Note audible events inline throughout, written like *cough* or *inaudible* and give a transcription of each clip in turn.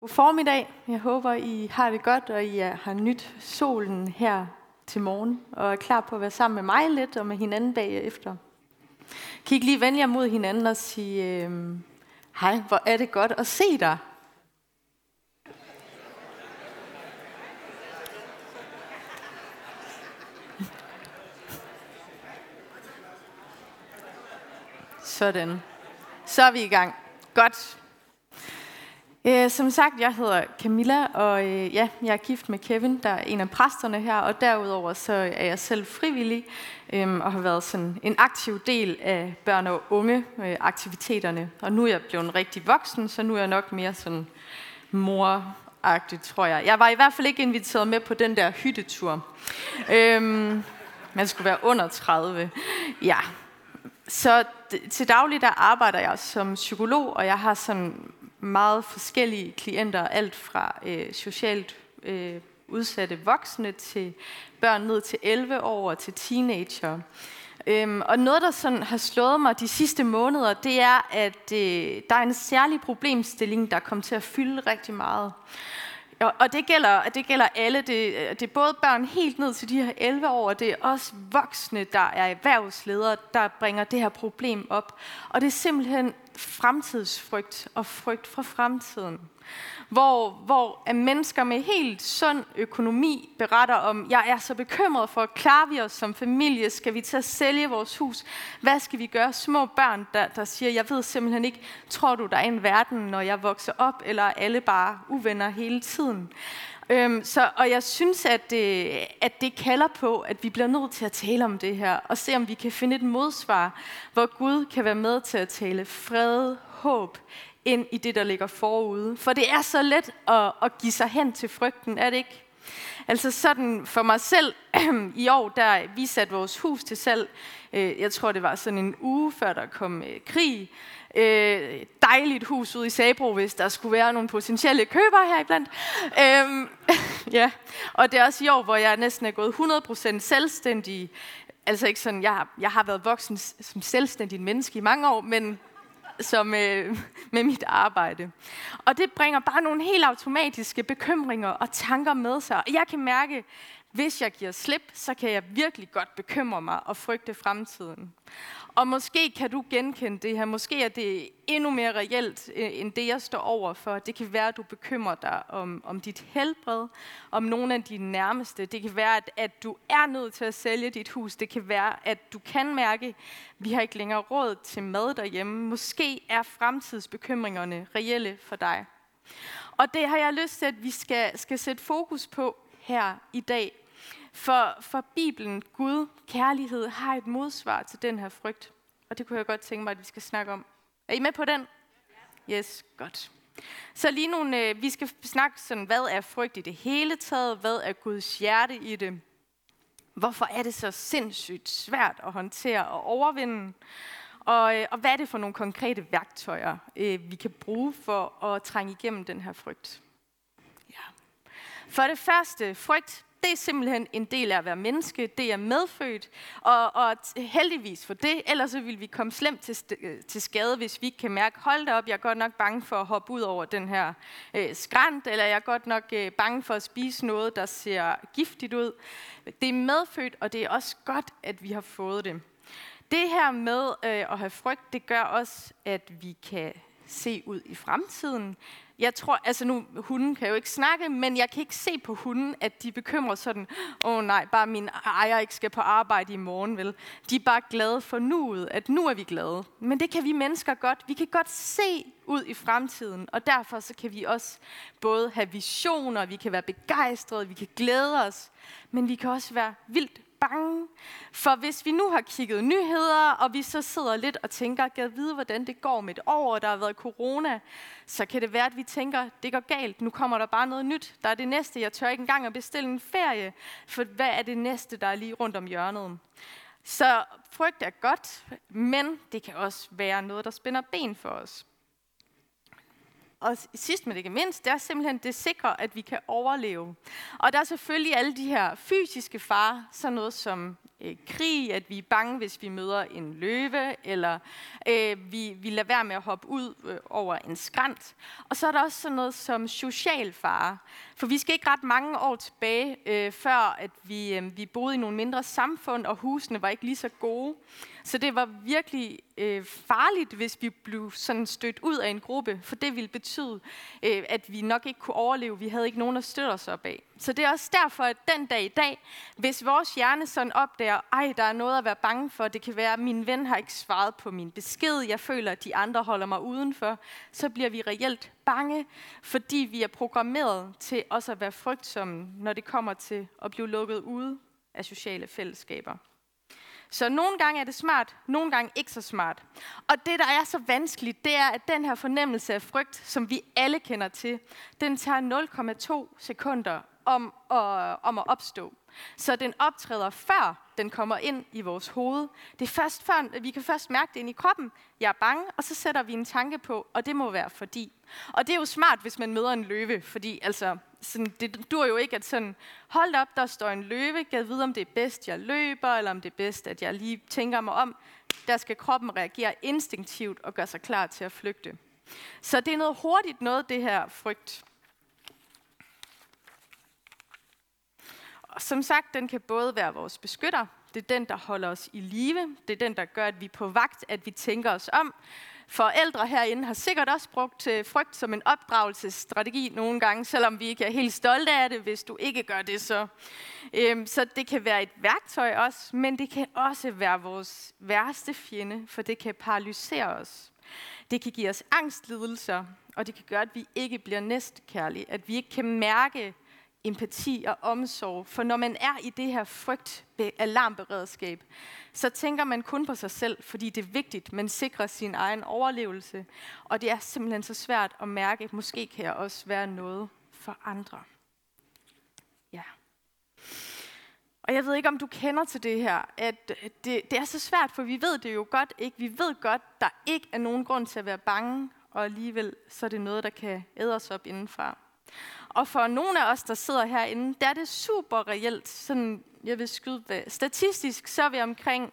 God formiddag. Jeg håber, I har det godt, og I har nyt solen her til morgen, og er klar på at være sammen med mig lidt og med hinanden bagefter. Kan I ikke lige vende jer mod hinanden og sige, øh, hej, hvor er det godt at se dig. Sådan. Så er vi i gang. Godt. Øh, som sagt, jeg hedder Camilla, og øh, ja, jeg er gift med Kevin, der er en af præsterne her, og derudover så er jeg selv frivillig øh, og har været sådan en aktiv del af børn- og unge øh, aktiviteterne. Og nu er jeg blevet rigtig voksen, så nu er jeg nok mere sådan mor tror jeg. Jeg var i hvert fald ikke inviteret med på den der hyttetur. Øhm, man skulle være under 30. Ja. Så til daglig der arbejder jeg som psykolog, og jeg har sådan meget forskellige klienter, alt fra øh, socialt øh, udsatte voksne til børn ned til 11 år og til teenager. Øhm, og noget, der sådan har slået mig de sidste måneder, det er, at øh, der er en særlig problemstilling, der kommer til at fylde rigtig meget. Og, og det, gælder, det gælder alle. Det, øh, det er både børn helt ned til de her 11 år, og det er også voksne, der er erhvervsledere, der bringer det her problem op. Og det er simpelthen fremtidsfrygt og frygt for fremtiden. Hvor, hvor at mennesker med helt sund økonomi beretter om, jeg er så bekymret for, klarer vi os som familie? Skal vi til at sælge vores hus? Hvad skal vi gøre? Små børn, der, der siger, jeg ved simpelthen ikke, tror du, der er en verden, når jeg vokser op, eller er alle bare uvenner hele tiden? Øhm, så, og jeg synes, at det, at det kalder på, at vi bliver nødt til at tale om det her, og se om vi kan finde et modsvar, hvor Gud kan være med til at tale fred, håb, ind i det, der ligger forude. For det er så let at, at give sig hen til frygten, er det ikke? Altså sådan for mig selv, *clears throat* i år, der vi satte vores hus til salg. Øh, jeg tror, det var sådan en uge, før der kom øh, krig. Øh, dejligt hus ude i Sabro, hvis der skulle være nogle potentielle købere her iblandt. Øhm, *laughs* ja. Og det er også i år, hvor jeg næsten er gået 100% selvstændig. Altså ikke sådan, jeg har, jeg har været voksen som selvstændig menneske i mange år, men som øh, *laughs* med mit arbejde. Og det bringer bare nogle helt automatiske bekymringer og tanker med sig. Og jeg kan mærke, hvis jeg giver slip, så kan jeg virkelig godt bekymre mig og frygte fremtiden. Og måske kan du genkende det her. Måske er det endnu mere reelt, øh, end det jeg står over for. Det kan være, at du bekymrer dig om, om dit helbred, om nogle af dine nærmeste. Det kan være, at, at du er nødt til at sælge dit hus. Det kan være, at du kan mærke, at vi har ikke længere råd til mad derhjemme. Måske er fremtidsbekymringerne reelle for dig. Og det har jeg lyst til, at vi skal, skal sætte fokus på her i dag. For, for Bibelen, Gud, kærlighed, har et modsvar til den her frygt. Og det kunne jeg godt tænke mig, at vi skal snakke om. Er I med på den? Yes, godt. Så lige nu, øh, vi skal snakke sådan, hvad er frygt i det hele taget? Hvad er Guds hjerte i det? Hvorfor er det så sindssygt svært at håndtere og overvinde? Og, øh, og hvad er det for nogle konkrete værktøjer, øh, vi kan bruge for at trænge igennem den her frygt? Ja. For det første, frygt det er simpelthen en del af at være menneske. Det er medfødt. Og, og heldigvis for det, ellers så vil vi komme slemt til, øh, til skade, hvis vi ikke kan mærke, hold da op, jeg er godt nok bange for at hoppe ud over den her øh, skrant, eller jeg er godt nok øh, bange for at spise noget, der ser giftigt ud. Det er medfødt, og det er også godt, at vi har fået det. Det her med øh, at have frygt, det gør også, at vi kan se ud i fremtiden. Jeg tror, altså nu, hunden kan jo ikke snakke, men jeg kan ikke se på hunden, at de bekymrer sådan, åh oh, nej, bare min ejer ikke skal på arbejde i morgen, vel? De er bare glade for nuet, at nu er vi glade. Men det kan vi mennesker godt. Vi kan godt se ud i fremtiden, og derfor så kan vi også både have visioner, vi kan være begejstrede, vi kan glæde os, men vi kan også være vildt bange. For hvis vi nu har kigget nyheder, og vi så sidder lidt og tænker, kan vide, hvordan det går med et år, der har været corona, så kan det være, at vi tænker, det går galt, nu kommer der bare noget nyt. Der er det næste, jeg tør ikke engang at bestille en ferie, for hvad er det næste, der er lige rundt om hjørnet? Så frygt er godt, men det kan også være noget, der spænder ben for os. Og sidst men ikke mindst, det er simpelthen, det sikrer, at vi kan overleve. Og der er selvfølgelig alle de her fysiske farer, sådan noget som øh, krig, at vi er bange, hvis vi møder en løve, eller øh, vi, vi lader være med at hoppe ud øh, over en skrant. Og så er der også sådan noget som social fare. For vi skal ikke ret mange år tilbage, øh, før at vi, øh, vi boede i nogle mindre samfund, og husene var ikke lige så gode. Så det var virkelig øh, farligt, hvis vi blev sådan stødt ud af en gruppe, for det ville betyde, øh, at vi nok ikke kunne overleve. Vi havde ikke nogen at støtte os op af. Så det er også derfor, at den dag i dag, hvis vores hjerne sådan opdager, ej, der er noget at være bange for, det kan være, at min ven har ikke svaret på min besked, jeg føler, at de andre holder mig udenfor, så bliver vi reelt bange, fordi vi er programmeret til også at være frygtsomme, når det kommer til at blive lukket ude af sociale fællesskaber. Så nogle gange er det smart, nogle gange ikke så smart. Og det, der er så vanskeligt, det er, at den her fornemmelse af frygt, som vi alle kender til, den tager 0,2 sekunder om at, om at opstå. Så den optræder før den kommer ind i vores hoved. Det er først før, vi kan først mærke det ind i kroppen. Jeg er bange, og så sætter vi en tanke på, og det må være fordi. Og det er jo smart, hvis man møder en løve, fordi altså, sådan, det dur jo ikke, at sådan, hold op, der står en løve, gad vide, om det er bedst, jeg løber, eller om det er bedst, at jeg lige tænker mig om. Der skal kroppen reagere instinktivt og gøre sig klar til at flygte. Så det er noget hurtigt noget, det her frygt. Og som sagt, den kan både være vores beskytter, det er den, der holder os i live, det er den, der gør, at vi er på vagt, at vi tænker os om, Forældre herinde har sikkert også brugt øh, frygt som en opdragelsesstrategi nogle gange, selvom vi ikke er helt stolte af det, hvis du ikke gør det så. Øhm, så det kan være et værktøj også, men det kan også være vores værste fjende, for det kan paralysere os. Det kan give os angstlidelser, og det kan gøre, at vi ikke bliver næstkærlige, at vi ikke kan mærke empati og omsorg. For når man er i det her frygt alarmberedskab, så tænker man kun på sig selv, fordi det er vigtigt, man sikrer sin egen overlevelse. Og det er simpelthen så svært at mærke, at måske kan jeg også være noget for andre. Ja. Og jeg ved ikke, om du kender til det her, at det, det er så svært, for vi ved det jo godt ikke. Vi ved godt, der ikke er nogen grund til at være bange, og alligevel så er det noget, der kan æde os op indenfra. Og for nogle af os, der sidder herinde, der er det super reelt. Sådan, jeg vil skyde ved. Statistisk så er vi omkring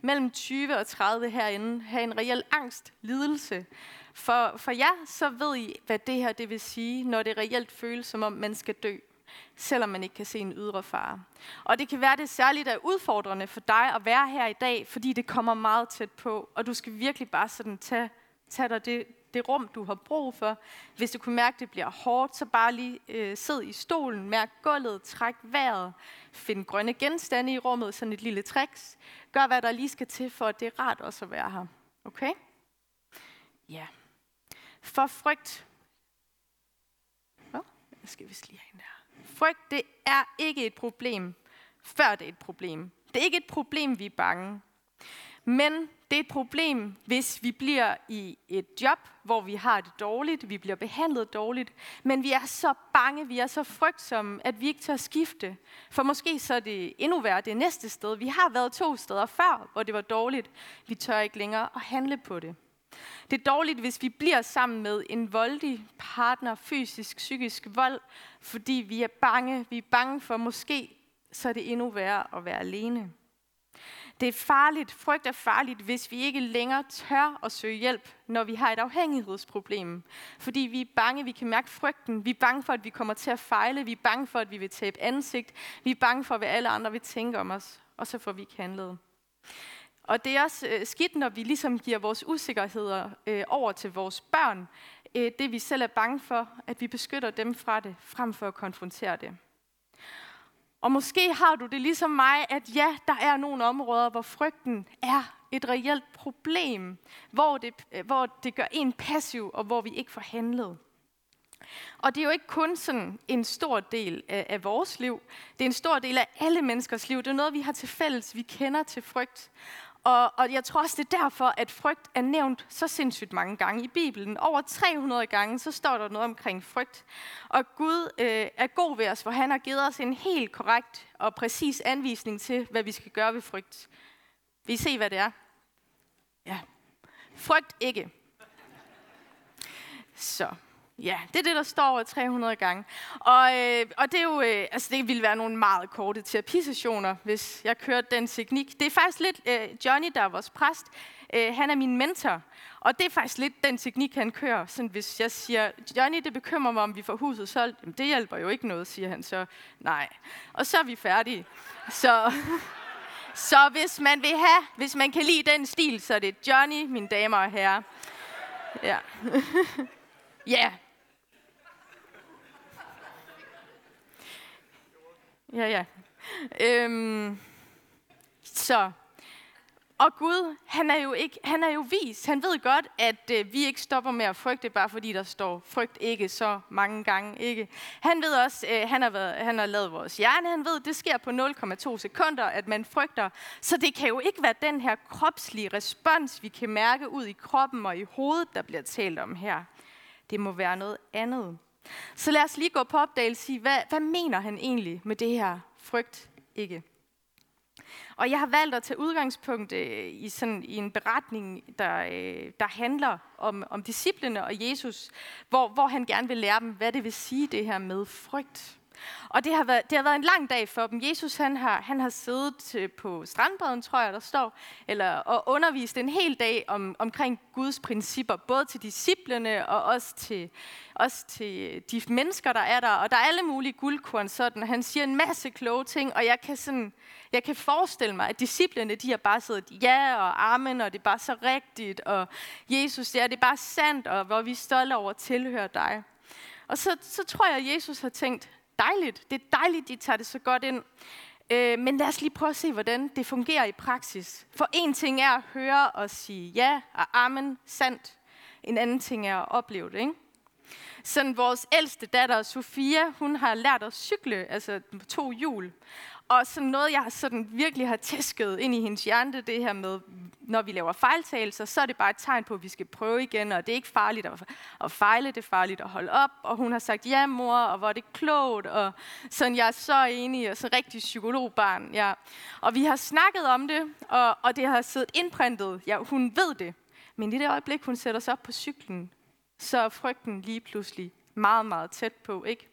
mellem 20 og 30 herinde have en reel angst, lidelse. For, for jer, så ved I, hvad det her det vil sige, når det reelt føles, som om man skal dø selvom man ikke kan se en ydre fare. Og det kan være, det særligt er udfordrende for dig at være her i dag, fordi det kommer meget tæt på, og du skal virkelig bare sådan tage, tage dig det, det rum, du har brug for. Hvis du kunne mærke, at det bliver hårdt, så bare lige øh, sid i stolen, mærk gulvet, træk vejret, find grønne genstande i rummet, sådan et lille tricks. Gør, hvad der lige skal til, for at det er rart også at være her. Okay? Ja. For frygt. Nå, jeg skal vist lige have der. Frygt, det er ikke et problem, før det er et problem. Det er ikke et problem, vi er bange. Men det er et problem, hvis vi bliver i et job, hvor vi har det dårligt, vi bliver behandlet dårligt, men vi er så bange, vi er så frygtsomme, at vi ikke tør skifte. For måske så er det endnu værre det næste sted. Vi har været to steder før, hvor det var dårligt. Vi tør ikke længere at handle på det. Det er dårligt, hvis vi bliver sammen med en voldig partner, fysisk, psykisk vold, fordi vi er bange. Vi er bange for måske, så er det endnu værre at være alene. Det er farligt, frygt er farligt, hvis vi ikke længere tør at søge hjælp, når vi har et afhængighedsproblem. Fordi vi er bange, vi kan mærke frygten. Vi er bange for, at vi kommer til at fejle. Vi er bange for, at vi vil tabe ansigt. Vi er bange for, hvad alle andre vil tænke om os. Og så får vi ikke handlet. Og det er også øh, skidt, når vi ligesom giver vores usikkerheder øh, over til vores børn. Øh, det vi selv er bange for, at vi beskytter dem fra det, frem for at konfrontere det. Og måske har du det ligesom mig, at ja, der er nogle områder, hvor frygten er et reelt problem, hvor det, øh, hvor det gør en passiv, og hvor vi ikke får handlet. Og det er jo ikke kun sådan en stor del af, af vores liv. Det er en stor del af alle menneskers liv. Det er noget, vi har til fælles. Vi kender til frygt. Og, og jeg tror også, det er derfor, at frygt er nævnt så sindssygt mange gange i Bibelen. Over 300 gange, så står der noget omkring frygt. Og Gud øh, er god ved os, for han har givet os en helt korrekt og præcis anvisning til, hvad vi skal gøre ved frygt. Vi se, hvad det er? Ja. Frygt ikke. Så, Ja, det er det, der står over 300 gange. Og, øh, og det, er jo, øh, altså det ville være nogle meget korte terapisessioner, hvis jeg kørte den teknik. Det er faktisk lidt øh, Johnny, der er vores præst. Øh, han er min mentor. Og det er faktisk lidt den teknik, han kører. Sådan, hvis jeg siger, Johnny, det bekymrer mig, om vi får huset solgt. Jamen, det hjælper jo ikke noget, siger han så. Nej. Og så er vi færdige. Så, *laughs* så hvis man vil have, hvis man kan lide den stil, så er det Johnny, mine damer og herrer. Ja. *laughs* Ja. Ja, ja. Øhm, så. Og Gud, han er jo ikke, han er jo vis. Han ved godt, at øh, vi ikke stopper med at frygte, bare fordi der står frygt ikke så mange gange. Ikke? Han ved også, øh, han, har været, han har lavet vores hjerne, han ved, det sker på 0,2 sekunder, at man frygter. Så det kan jo ikke være den her kropslige respons, vi kan mærke ud i kroppen og i hovedet, der bliver talt om her. Det må være noget andet. Så lad os lige gå på opdagelse i, hvad, hvad mener han egentlig med det her frygt ikke? Og jeg har valgt at tage udgangspunkt øh, i, sådan, i en beretning, der, øh, der handler om, om disciplene og Jesus, hvor, hvor han gerne vil lære dem, hvad det vil sige det her med frygt. Og det har, været, det har været en lang dag for dem. Jesus han har, han har siddet øh, på strandbredden, tror jeg, der står, eller, og undervist en hel dag om, omkring Guds principper, både til disciplene og også til, også til øh, de mennesker, der er der. Og der er alle mulige guldkorn sådan. Han siger en masse kloge ting, og jeg kan, sådan, jeg kan forestille mig, at disciplene de har bare siddet ja og amen, og det er bare så rigtigt, og Jesus, ja, det er bare sandt, og hvor vi er stolte over at tilhøre dig. Og så, så tror jeg, at Jesus har tænkt, dejligt. Det er dejligt, de tager det så godt ind. Øh, men lad os lige prøve at se, hvordan det fungerer i praksis. For en ting er at høre og sige ja og amen, sandt. En anden ting er at opleve det, ikke? Sådan vores ældste datter, Sofia, hun har lært at cykle, altså på to hjul. Og sådan noget, jeg sådan virkelig har tæsket ind i hendes hjerne, det her med, når vi laver fejltagelser, så er det bare et tegn på, at vi skal prøve igen, og det er ikke farligt at, fejle, det er farligt at holde op. Og hun har sagt, ja mor, og hvor er det klogt, og sådan, jeg er så enig, og så rigtig psykologbarn. Ja. Og vi har snakket om det, og, og det har siddet indprintet. Ja, hun ved det. Men i det øjeblik, hun sætter sig op på cyklen, så er frygten lige pludselig meget, meget tæt på, ikke?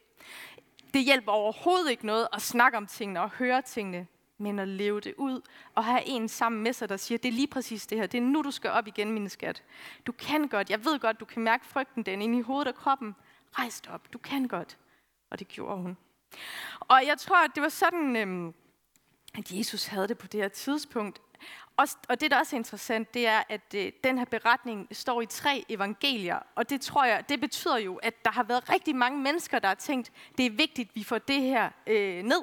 Det hjælper overhovedet ikke noget at snakke om tingene og høre tingene, men at leve det ud og have en sammen med sig, der siger, det er lige præcis det her, det er nu, du skal op igen, min skat. Du kan godt, jeg ved godt, du kan mærke frygten den inde i hovedet og kroppen. Rejs dig op, du kan godt. Og det gjorde hun. Og jeg tror, at det var sådan, øhm, at Jesus havde det på det her tidspunkt, og det, der også er interessant, det er, at øh, den her beretning står i tre evangelier. Og det tror jeg, det betyder jo, at der har været rigtig mange mennesker, der har tænkt, det er vigtigt, at vi får det her øh, ned.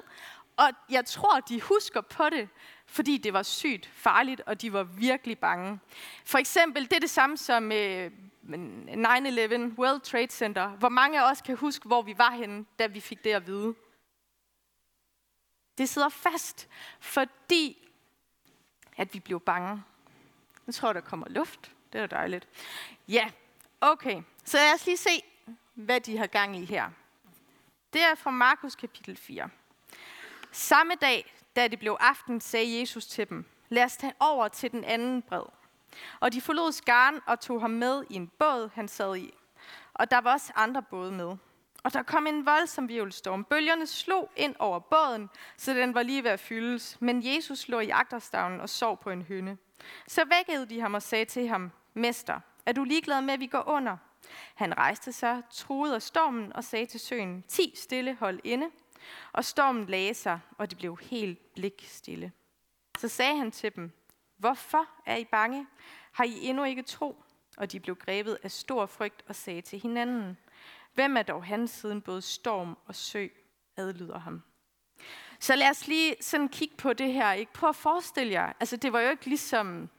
Og jeg tror, de husker på det, fordi det var sygt farligt, og de var virkelig bange. For eksempel, det er det samme som øh, 9-11, World Trade Center. Hvor mange af os kan huske, hvor vi var henne, da vi fik det at vide? Det sidder fast, fordi at vi blev bange. Nu tror, der kommer luft. Det er dejligt. Ja, okay. Så lad os lige se, hvad de har gang i her. Det er fra Markus kapitel 4. Samme dag, da det blev aften, sagde Jesus til dem, lad os tage over til den anden bred. Og de forlod skaren og tog ham med i en båd, han sad i. Og der var også andre både med. Og der kom en voldsom virvelstorm. Bølgerne slog ind over båden, så den var lige ved at fyldes. Men Jesus lå i agterstavnen og sov på en hynde. Så vækkede de ham og sagde til ham, Mester, er du ligeglad med, at vi går under? Han rejste sig, truede af stormen og sagde til søen, Ti stille, hold inde. Og stormen lagde sig, og det blev helt blik stille. Så sagde han til dem, Hvorfor er I bange? Har I endnu ikke tro? Og de blev grebet af stor frygt og sagde til hinanden, Hvem er dog han, siden både storm og sø adlyder ham? Så lad os lige sådan kigge på det her. Ikke? Prøv at forestille jer. Altså, det var jo ikke ligesom...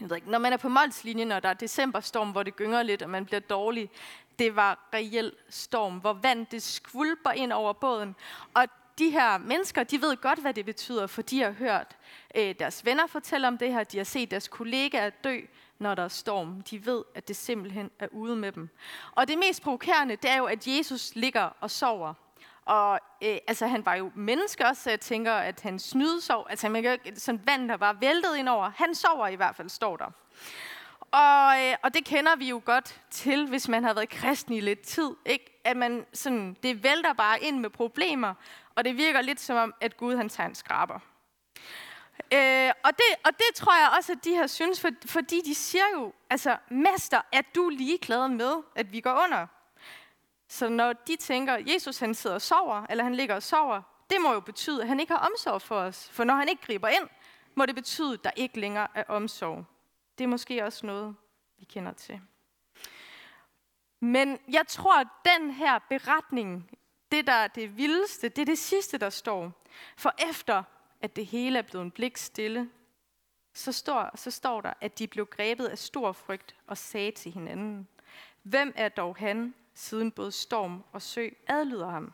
Jeg ved ikke, når man er på Molslinjen, og der er decemberstorm, hvor det gynger lidt, og man bliver dårlig. Det var reel storm, hvor vand det skvulper ind over båden. Og de her mennesker, de ved godt, hvad det betyder, for de har hørt øh, deres venner fortælle om det her. De har set deres kollegaer dø når der er storm. De ved, at det simpelthen er ude med dem. Og det mest provokerende, det er jo, at Jesus ligger og sover. Og øh, altså, han var jo menneske også, så jeg tænker, at han snydesov. Altså, man kan jo sådan vand, der var væltet ind over. Han sover i hvert fald, står der. Og, øh, og det kender vi jo godt til, hvis man har været kristen i lidt tid. Ikke? At man sådan, det vælter bare ind med problemer, og det virker lidt som om, at Gud han tager en skraber. Øh, og, det, og det tror jeg også, at de har synes, for, fordi de siger jo, altså, Mester, er du ligeglad med, at vi går under? Så når de tænker, Jesus han sidder og sover, eller han ligger og sover, det må jo betyde, at han ikke har omsorg for os. For når han ikke griber ind, må det betyde, at der ikke længere er omsorg. Det er måske også noget, vi kender til. Men jeg tror, at den her beretning, det der er det vildeste, det er det sidste, der står. For efter at det hele er blevet en blik stille, så står, så står der, at de blev grebet af stor frygt og sagde til hinanden, Hvem er dog han, siden både storm og sø adlyder ham?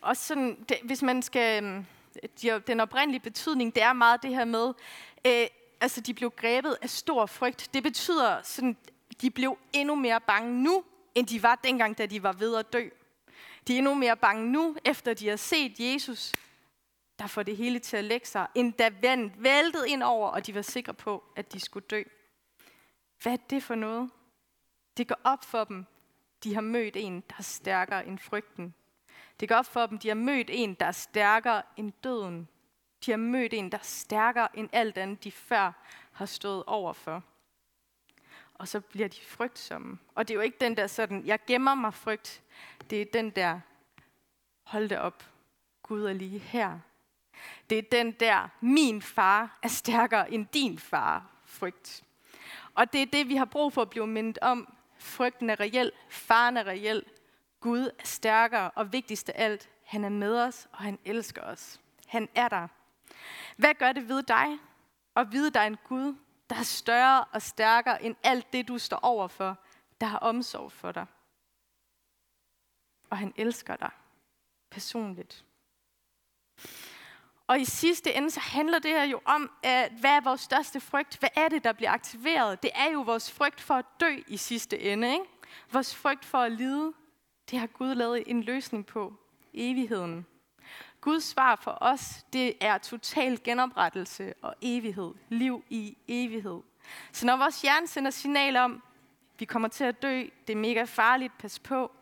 Og sådan, det, hvis man skal, øhm, den oprindelige betydning, det er meget det her med, øh, altså de blev grebet af stor frygt. Det betyder, sådan, de blev endnu mere bange nu, end de var dengang, da de var ved at dø. De er endnu mere bange nu, efter de har set Jesus, der får det hele til at lægge sig, end da vandet væltede ind over, og de var sikre på, at de skulle dø. Hvad er det for noget? Det går op for dem. De har mødt en, der er stærkere end frygten. Det går op for dem, de har mødt en, der er stærkere end døden. De har mødt en, der er stærkere end alt andet, de før har stået over for. Og så bliver de frygtsomme. Og det er jo ikke den der sådan, jeg gemmer mig frygt. Det er den der, hold det op, Gud er lige her. Det er den der, min far er stærkere end din far, frygt. Og det er det, vi har brug for at blive mindet om. Frygten er reel, faren er reel, Gud er stærkere, og vigtigst af alt, han er med os, og han elsker os. Han er der. Hvad gør det ved dig? at vide dig en Gud, der er større og stærkere end alt det, du står overfor, der har omsorg for dig. Og han elsker dig personligt. Og i sidste ende, så handler det her jo om, at hvad er vores største frygt? Hvad er det, der bliver aktiveret? Det er jo vores frygt for at dø i sidste ende. Ikke? Vores frygt for at lide. Det har Gud lavet en løsning på. Evigheden. Guds svar for os, det er total genoprettelse og evighed. Liv i evighed. Så når vores hjerne sender signal om, vi kommer til at dø, det er mega farligt, pas på,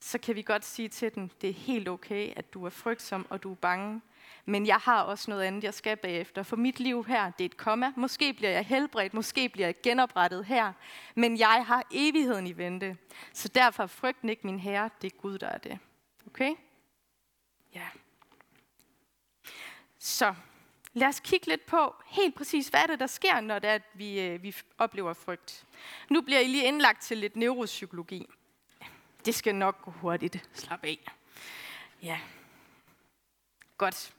så kan vi godt sige til den, det er helt okay, at du er frygtsom og du er bange. Men jeg har også noget andet, jeg skal bagefter. For mit liv her, det er et komma. Måske bliver jeg helbredt, måske bliver jeg genoprettet her. Men jeg har evigheden i vente. Så derfor frygten ikke min herre, det er Gud, der er det. Okay? Ja. Så lad os kigge lidt på helt præcis, hvad er det, der sker, når det er, at vi, øh, vi oplever frygt. Nu bliver I lige indlagt til lidt neuropsykologi. Det skal nok gå hurtigt. Slap af. Ja. Godt.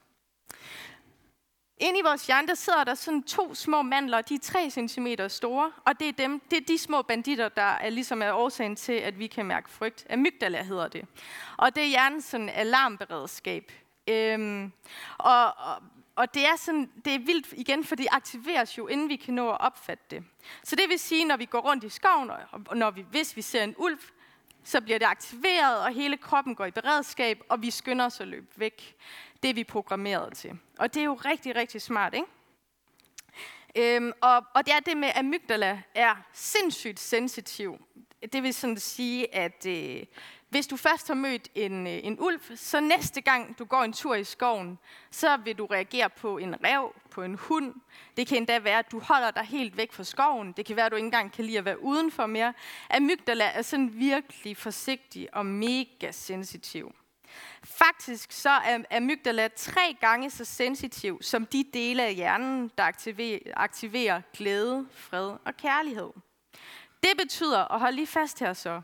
Inde i vores hjerne, der sidder der sådan to små mandler, de er 3 cm store, og det er, dem, det er de små banditter, der er ligesom er årsagen til, at vi kan mærke frygt. Amygdala hedder det. Og det er hjernens sådan alarmberedskab. Øhm, og, og, og det er, sådan, det er vildt igen, for det aktiveres jo, inden vi kan nå at opfatte det. Så det vil sige, når vi går rundt i skoven, og når vi, hvis vi ser en ulv, så bliver det aktiveret, og hele kroppen går i beredskab, og vi skynder os at løbe væk. Det er vi programmeret til. Og det er jo rigtig, rigtig smart, ikke? Øhm, og, og det er det med, at amygdala er sindssygt sensitiv. Det vil sådan sige, at øh, hvis du først har mødt en, øh, en ulv, så næste gang du går en tur i skoven, så vil du reagere på en rev, på en hund. Det kan endda være, at du holder dig helt væk fra skoven. Det kan være, at du ikke engang kan lide at være udenfor mere. Amygdala er sådan virkelig forsigtig og mega sensitiv. Faktisk så er amygdala tre gange så sensitiv som de dele af hjernen, der aktiverer, aktiverer glæde, fred og kærlighed. Det betyder, og hold lige fast her så,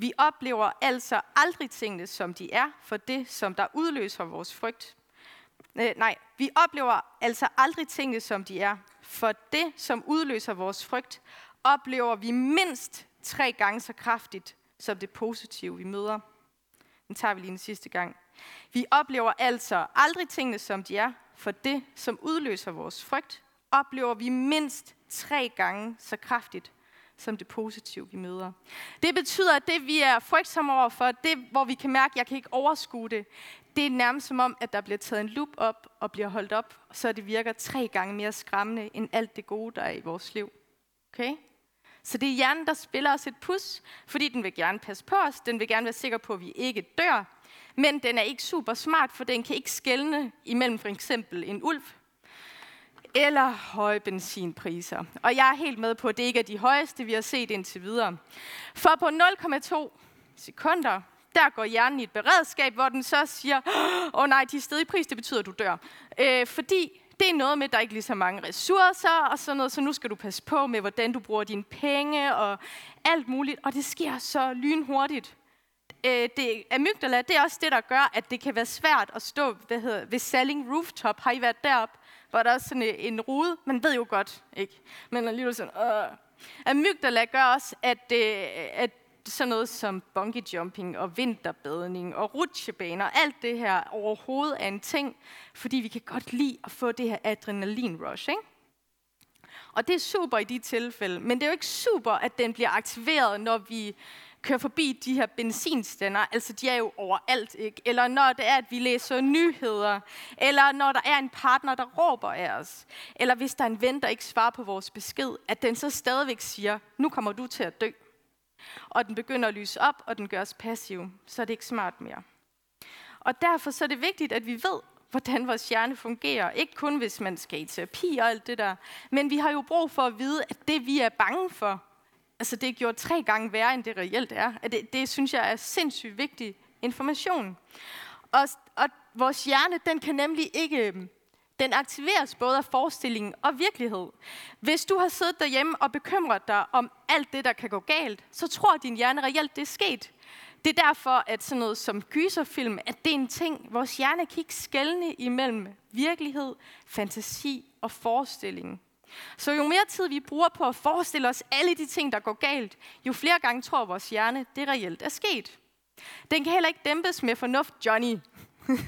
vi oplever altså aldrig tingene, som de er, for det, som der udløser vores frygt. Øh, nej, vi oplever altså aldrig tingene, som de er, for det, som udløser vores frygt, oplever vi mindst tre gange så kraftigt, som det positive, vi møder. Den tager vi lige en sidste gang. Vi oplever altså aldrig tingene, som de er, for det, som udløser vores frygt, oplever vi mindst tre gange så kraftigt, som det positive, vi møder. Det betyder, at det, vi er frygtsomme over for, det, hvor vi kan mærke, at jeg kan ikke overskue det, det er nærmest som om, at der bliver taget en lup op og bliver holdt op, så det virker tre gange mere skræmmende end alt det gode, der er i vores liv. Okay? Så det er hjernen, der spiller os et pus, fordi den vil gerne passe på os, den vil gerne være sikker på, at vi ikke dør, men den er ikke super smart, for den kan ikke skelne imellem for eksempel en ulv eller høje benzinpriser. Og jeg er helt med på, at det ikke er de højeste, vi har set indtil videre. For på 0,2 sekunder, der går hjernen i et beredskab, hvor den så siger, åh oh, nej, de er stedet i pris, det betyder, at du dør. Øh, fordi det er noget med, at der ikke er lige så mange ressourcer og sådan noget, så nu skal du passe på med, hvordan du bruger dine penge og alt muligt. Og det sker så lynhurtigt. Øh, det, amygdala, det er også det, der gør, at det kan være svært at stå hvad hedder, ved Selling Rooftop. Har I været derop? Hvor der er sådan en, en rude. Man ved jo godt, ikke? Men alligevel sådan, øh. Amygdala gør også, at, øh, at sådan noget som bungee jumping og vinterbadning og rutsjebaner, alt det her overhovedet er en ting, fordi vi kan godt lide at få det her adrenalin rush, ikke? Og det er super i de tilfælde, men det er jo ikke super, at den bliver aktiveret, når vi kører forbi de her benzinstænder, altså de er jo overalt, ikke? Eller når det er, at vi læser nyheder, eller når der er en partner, der råber af os, eller hvis der er en ven, der ikke svarer på vores besked, at den så stadigvæk siger, nu kommer du til at dø. Og den begynder at lyse op, og den gør os passiv, så er det ikke smart mere. Og derfor så er det vigtigt, at vi ved, hvordan vores hjerne fungerer. Ikke kun hvis man skal i terapi og alt det der, men vi har jo brug for at vide, at det vi er bange for, altså det er gjort tre gange værre, end det reelt er. Det, det synes jeg er sindssygt vigtig information. Og, og vores hjerne, den kan nemlig ikke, øhm, den aktiveres både af forestilling og virkelighed. Hvis du har siddet derhjemme og bekymret dig om alt det, der kan gå galt, så tror din hjerne reelt, det er sket. Det er derfor, at sådan noget som gyserfilm, at det er en ting, vores hjerne kan ikke skelne imellem virkelighed, fantasi og forestilling. Så jo mere tid vi bruger på at forestille os alle de ting, der går galt, jo flere gange tror vores hjerne, det reelt er sket. Den kan heller ikke dæmpes med fornuft, Johnny. *laughs*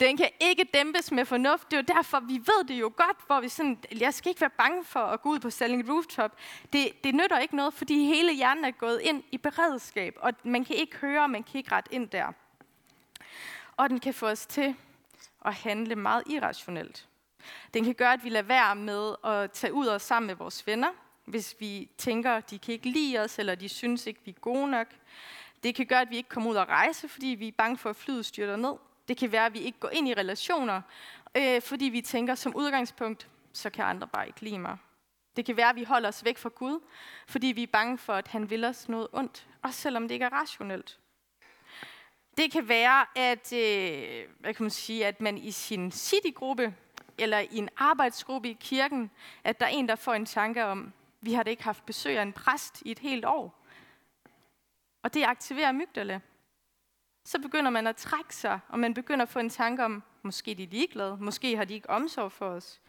Den kan ikke dæmpes med fornuft. Det er jo derfor, vi ved det jo godt, hvor vi sådan, jeg skal ikke være bange for at gå ud på Selling Rooftop. Det, det nytter ikke noget, fordi hele hjernen er gået ind i beredskab, og man kan ikke høre, man kan ikke rette ind der. Og den kan få os til at handle meget irrationelt. Den kan gøre, at vi lader være med at tage ud og sammen med vores venner, hvis vi tænker, de kan ikke lide os, eller de synes ikke, vi er gode nok. Det kan gøre, at vi ikke kommer ud og rejse, fordi vi er bange for, at flyet styrter ned. Det kan være, at vi ikke går ind i relationer, øh, fordi vi tænker, som udgangspunkt, så kan andre bare ikke lide mig. Det kan være, at vi holder os væk fra Gud, fordi vi er bange for, at han vil os noget ondt, også selvom det ikke er rationelt. Det kan være, at, øh, hvad kan man sige, at man i sin citygruppe eller i en arbejdsgruppe i kirken, at der er en, der får en tanke om, vi har da ikke haft besøg af en præst i et helt år. Og det aktiverer mygdale. Så begynder man at trække sig, og man begynder at få en tanke om, måske de er ligeglade, måske har de ikke omsorg for os.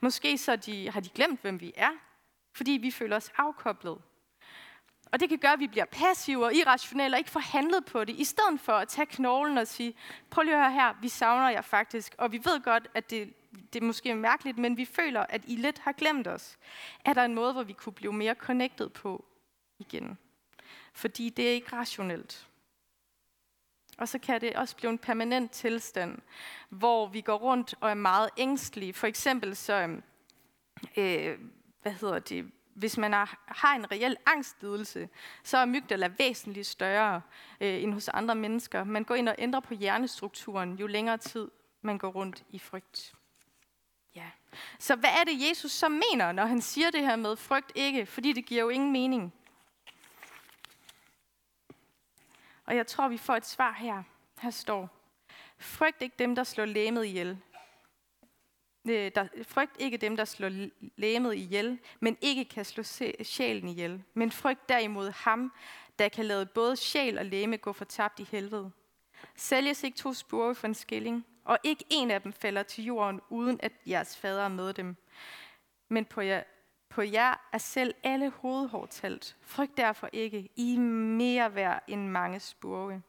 Måske så de, har de glemt, hvem vi er, fordi vi føler os afkoblet. Og det kan gøre, at vi bliver passive og irrationelle og ikke får handlet på det, i stedet for at tage knoglen og sige, prøv lige at høre her, vi savner jer faktisk, og vi ved godt, at det det er måske mærkeligt, men vi føler, at I lidt har glemt os. Er der en måde, hvor vi kunne blive mere connected på igen? Fordi det er ikke rationelt. Og så kan det også blive en permanent tilstand, hvor vi går rundt og er meget ængstelige. For eksempel så, øhm, øh, hvad hedder det, hvis man har en reel angstlidelse, så er mygdala væsentligt større øh, end hos andre mennesker. Man går ind og ændrer på hjernestrukturen, jo længere tid man går rundt i frygt. Så hvad er det, Jesus så mener, når han siger det her med frygt ikke? Fordi det giver jo ingen mening. Og jeg tror, vi får et svar her. Her står, frygt ikke dem, der slår læmet ihjel. Øh, der, frygt ikke dem, der slår læmet ihjel, men ikke kan slå sjælen ihjel. Men frygt derimod ham, der kan lade både sjæl og læme gå fortabt i helvede. Sælges ikke to spurve for en skilling, og ikke en af dem falder til jorden, uden at jeres fader er med dem. Men på jer, på jer er selv alle hovedhår talt. Frygt derfor ikke, I er mere værd end mange spurve.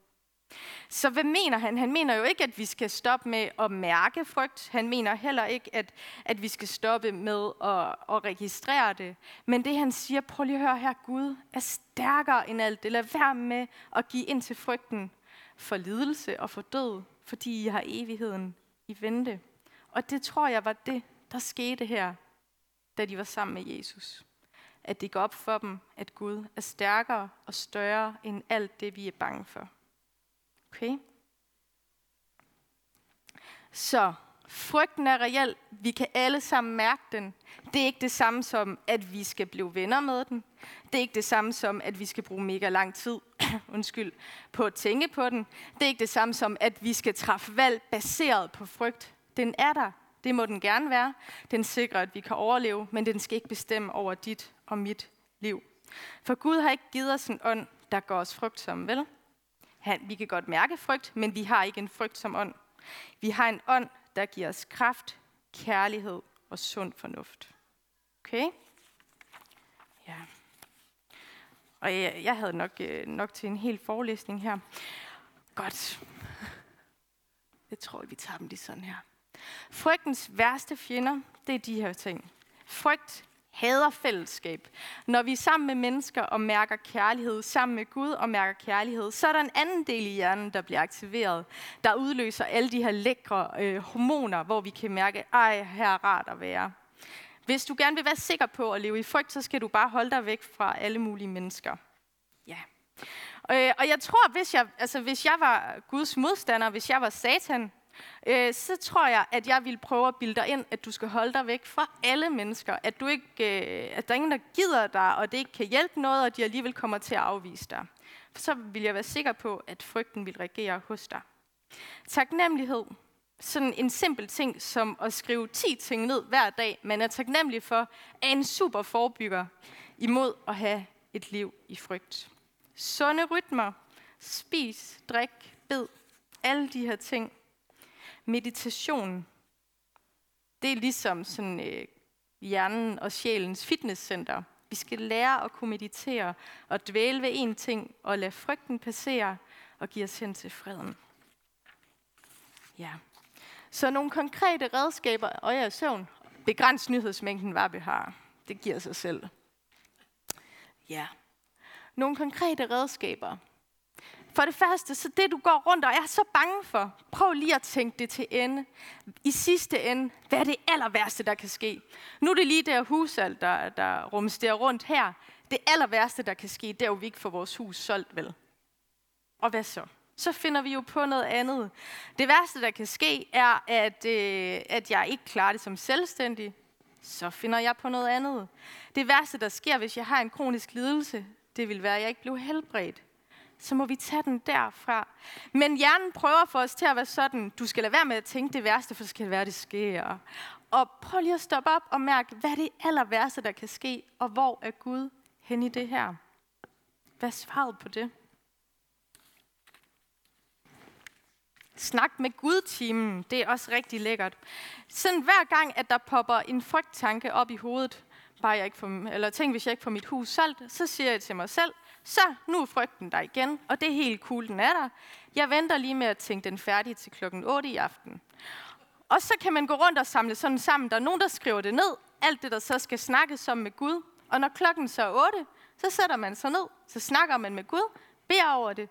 Så hvad mener han? Han mener jo ikke, at vi skal stoppe med at mærke frygt. Han mener heller ikke, at, at vi skal stoppe med at, at registrere det. Men det han siger, prøv lige at høre her, Gud er stærkere end alt det. Lad være med at give ind til frygten for lidelse og for død, fordi I har evigheden i vente. Og det tror jeg var det, der skete her, da de var sammen med Jesus. At det går op for dem, at Gud er stærkere og større end alt det, vi er bange for. Okay? Så frygten er reel. Vi kan alle sammen mærke den. Det er ikke det samme som, at vi skal blive venner med den. Det er ikke det samme som, at vi skal bruge mega lang tid *clears throat* undskyld, på at tænke på den. Det er ikke det samme som, at vi skal træffe valg baseret på frygt. Den er der. Det må den gerne være. Den sikrer, at vi kan overleve, men den skal ikke bestemme over dit og mit liv. For Gud har ikke givet os en ånd, der gør os frygtsomme, vel? Han, vi kan godt mærke frygt, men vi har ikke en frygt som ånd. Vi har en ånd, der giver os kraft, kærlighed og sund fornuft. Okay? Ja. Og jeg, jeg havde nok, øh, nok til en hel forelæsning her. Godt. Jeg tror, vi tager dem lige sådan her. Frygtens værste fjender, det er de her ting. Frygt hader fællesskab. Når vi er sammen med mennesker og mærker kærlighed, sammen med Gud og mærker kærlighed, så er der en anden del i hjernen, der bliver aktiveret, der udløser alle de her lækre øh, hormoner, hvor vi kan mærke, ej, her er rart at være. Hvis du gerne vil være sikker på at leve i frygt, så skal du bare holde dig væk fra alle mulige mennesker. Ja. Øh, og jeg tror, hvis jeg, altså, hvis jeg var Guds modstander, hvis jeg var Satan, øh, så tror jeg, at jeg vil prøve at bilde dig ind, at du skal holde dig væk fra alle mennesker. At, du ikke, øh, at der er ingen, der gider dig, og det ikke kan hjælpe noget, og de alligevel kommer til at afvise dig. For så vil jeg være sikker på, at frygten vil reagere hos dig. Taknemmelighed. Sådan en simpel ting som at skrive 10 ting ned hver dag, man er taknemmelig for, er en super forbygger imod at have et liv i frygt. Sunde rytmer. Spis, drik, bed. Alle de her ting Meditation, det er ligesom sådan, øh, hjernen og sjælens fitnesscenter. Vi skal lære at kunne meditere og dvæle ved én ting og lade frygten passere og give os hen til freden. Ja. Så nogle konkrete redskaber, og jeg søvn. Begræns nyhedsmængden, hvad vi har. Det giver sig selv. Ja. Nogle konkrete redskaber. For det første, så det du går rundt og er så bange for, prøv lige at tænke det til ende. I sidste ende, hvad er det aller værste, der kan ske? Nu er det lige der husald, der, der rumsterer rundt her. Det aller værste, der kan ske, det er jo, vi ikke får vores hus solgt, vel? Og hvad så? Så finder vi jo på noget andet. Det værste, der kan ske, er, at, øh, at jeg ikke klarer det som selvstændig. Så finder jeg på noget andet. Det værste, der sker, hvis jeg har en kronisk lidelse, det vil være, at jeg ikke bliver helbredt så må vi tage den derfra. Men hjernen prøver for os til at være sådan, du skal lade være med at tænke det værste, for så skal det være, det sker. Og prøv lige at stoppe op og mærke, hvad er det aller værste, der kan ske, og hvor er Gud hen i det her? Hvad er svaret på det? Snak med Gud-timen, det er også rigtig lækkert. Sådan hver gang, at der popper en frygttanke op i hovedet, bare jeg ikke får, eller tænk, hvis jeg ikke får mit hus solgt, så siger jeg til mig selv, så nu er frygten der igen, og det er helt cool, den er der. Jeg venter lige med at tænke den færdig til klokken 8 i aften. Og så kan man gå rundt og samle sådan sammen. Der er nogen, der skriver det ned. Alt det, der så skal snakkes om med Gud. Og når klokken så er 8, så sætter man sig ned. Så snakker man med Gud, beder over det.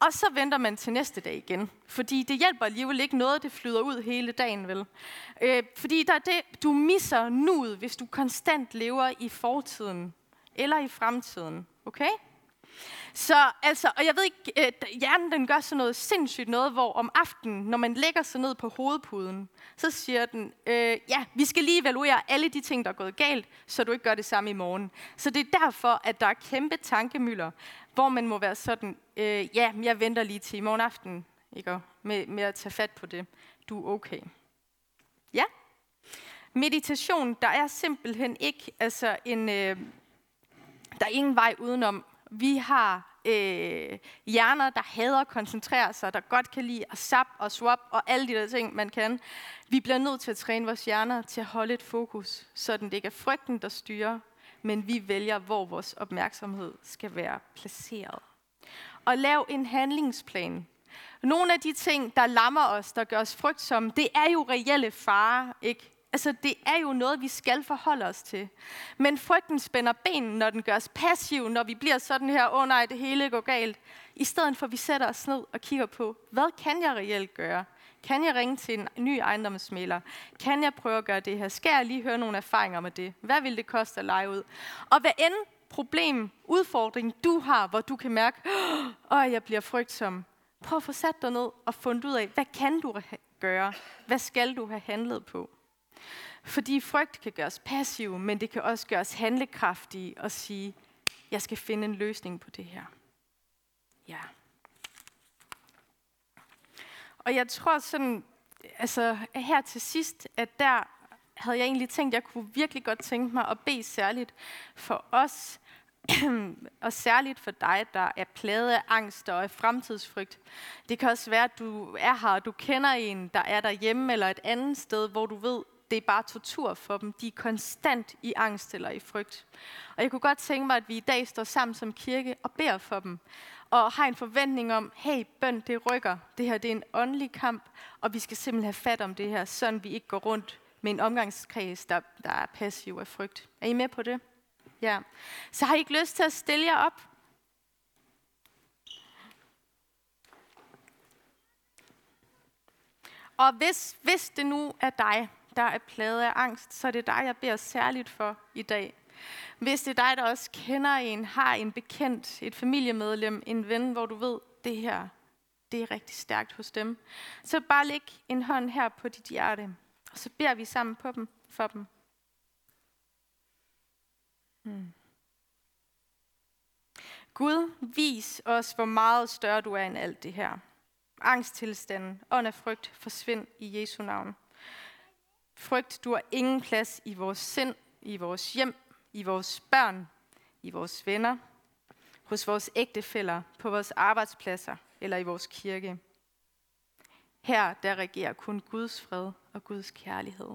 Og så venter man til næste dag igen. Fordi det hjælper alligevel ikke noget, det flyder ud hele dagen, vel? Øh, fordi der er det, du misser nuet, hvis du konstant lever i fortiden eller i fremtiden. Okay? Så altså, og jeg ved ikke, øh, hjernen den gør sådan noget sindssygt noget, hvor om aftenen, når man lægger sig ned på hovedpuden, så siger den, øh, ja, vi skal lige evaluere alle de ting, der er gået galt, så du ikke gør det samme i morgen. Så det er derfor, at der er kæmpe tankemøller, hvor man må være sådan, øh, ja, jeg venter lige til i morgen aften, ikke? Med, med at tage fat på det. Du er okay. Ja? Meditation, der er simpelthen ikke altså en, øh, der er ingen vej udenom vi har øh, hjerner, der hader at koncentrere sig, der godt kan lide at sap og swap og alle de der ting, man kan. Vi bliver nødt til at træne vores hjerner til at holde et fokus, så det ikke er frygten, der styrer, men vi vælger, hvor vores opmærksomhed skal være placeret. Og lav en handlingsplan. Nogle af de ting, der lammer os, der gør os frygtsomme, det er jo reelle farer, ikke? Altså, det er jo noget, vi skal forholde os til. Men frygten spænder benen, når den gør os passiv, når vi bliver sådan her, åh oh, nej, det hele går galt. I stedet for, at vi sætter os ned og kigger på, hvad kan jeg reelt gøre? Kan jeg ringe til en ny ejendomsmæler? Kan jeg prøve at gøre det her? Skal jeg lige høre nogle erfaringer med det? Hvad vil det koste at lege ud? Og hvad end problem, udfordring du har, hvor du kan mærke, at jeg bliver frygtsom. Prøv at få sat dig ned og fundet ud af, hvad kan du gøre? Hvad skal du have handlet på? Fordi frygt kan gøre os passive, men det kan også gøre os handlekraftige og sige, jeg skal finde en løsning på det her. Ja. Og jeg tror sådan, altså her til sidst, at der havde jeg egentlig tænkt, at jeg kunne virkelig godt tænke mig at bede særligt for os, *clears throat* og særligt for dig, der er plaget af angst og af fremtidsfrygt. Det kan også være, at du er her, og du kender en, der er derhjemme eller et andet sted, hvor du ved, det er bare tortur for dem. De er konstant i angst eller i frygt. Og jeg kunne godt tænke mig, at vi i dag står sammen som kirke og beder for dem. Og har en forventning om, hey, bøn, det rykker. Det her det er en åndelig kamp, og vi skal simpelthen have fat om det her, sådan vi ikke går rundt med en omgangskreds, der, der er passiv af frygt. Er I med på det? Ja. Så har I ikke lyst til at stille jer op? Og hvis, hvis det nu er dig, der er plaget af angst, så er det dig, jeg beder særligt for i dag. Hvis det er dig, der også kender en, har en bekendt, et familiemedlem, en ven, hvor du ved, det her, det er rigtig stærkt hos dem, så bare læg en hånd her på dit hjerte, og så beder vi sammen på dem, for dem. Hmm. Gud, vis os, hvor meget større du er end alt det her. Angsttilstanden, ånd af frygt, forsvind i Jesu navn. Frygt, du har ingen plads i vores sind, i vores hjem, i vores børn, i vores venner, hos vores ægtefæller, på vores arbejdspladser eller i vores kirke. Her der regerer kun Guds fred og Guds kærlighed.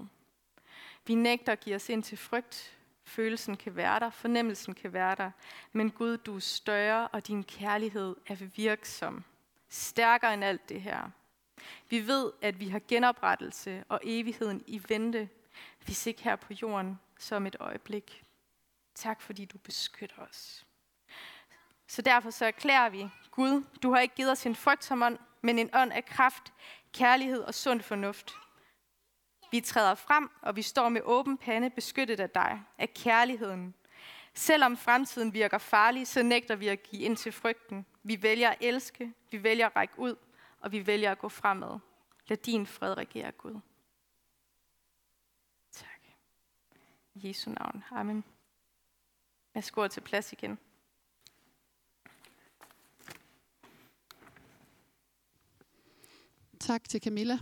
Vi nægter at give os ind til frygt. Følelsen kan være der, fornemmelsen kan være der, men Gud, du er større, og din kærlighed er virksom. Stærkere end alt det her. Vi ved, at vi har genoprettelse og evigheden i vente, hvis ikke her på jorden, som et øjeblik. Tak fordi du beskytter os. Så derfor så erklærer vi, Gud, du har ikke givet os en frygtsom ånd, men en ånd af kraft, kærlighed og sund fornuft. Vi træder frem, og vi står med åben pande beskyttet af dig, af kærligheden. Selvom fremtiden virker farlig, så nægter vi at give ind til frygten. Vi vælger at elske, vi vælger at række ud, og vi vælger at gå fremad. Lad din fred regere, Gud. Tak. I Jesu navn. Amen. Jeg skår til plads igen. Tak til Camilla.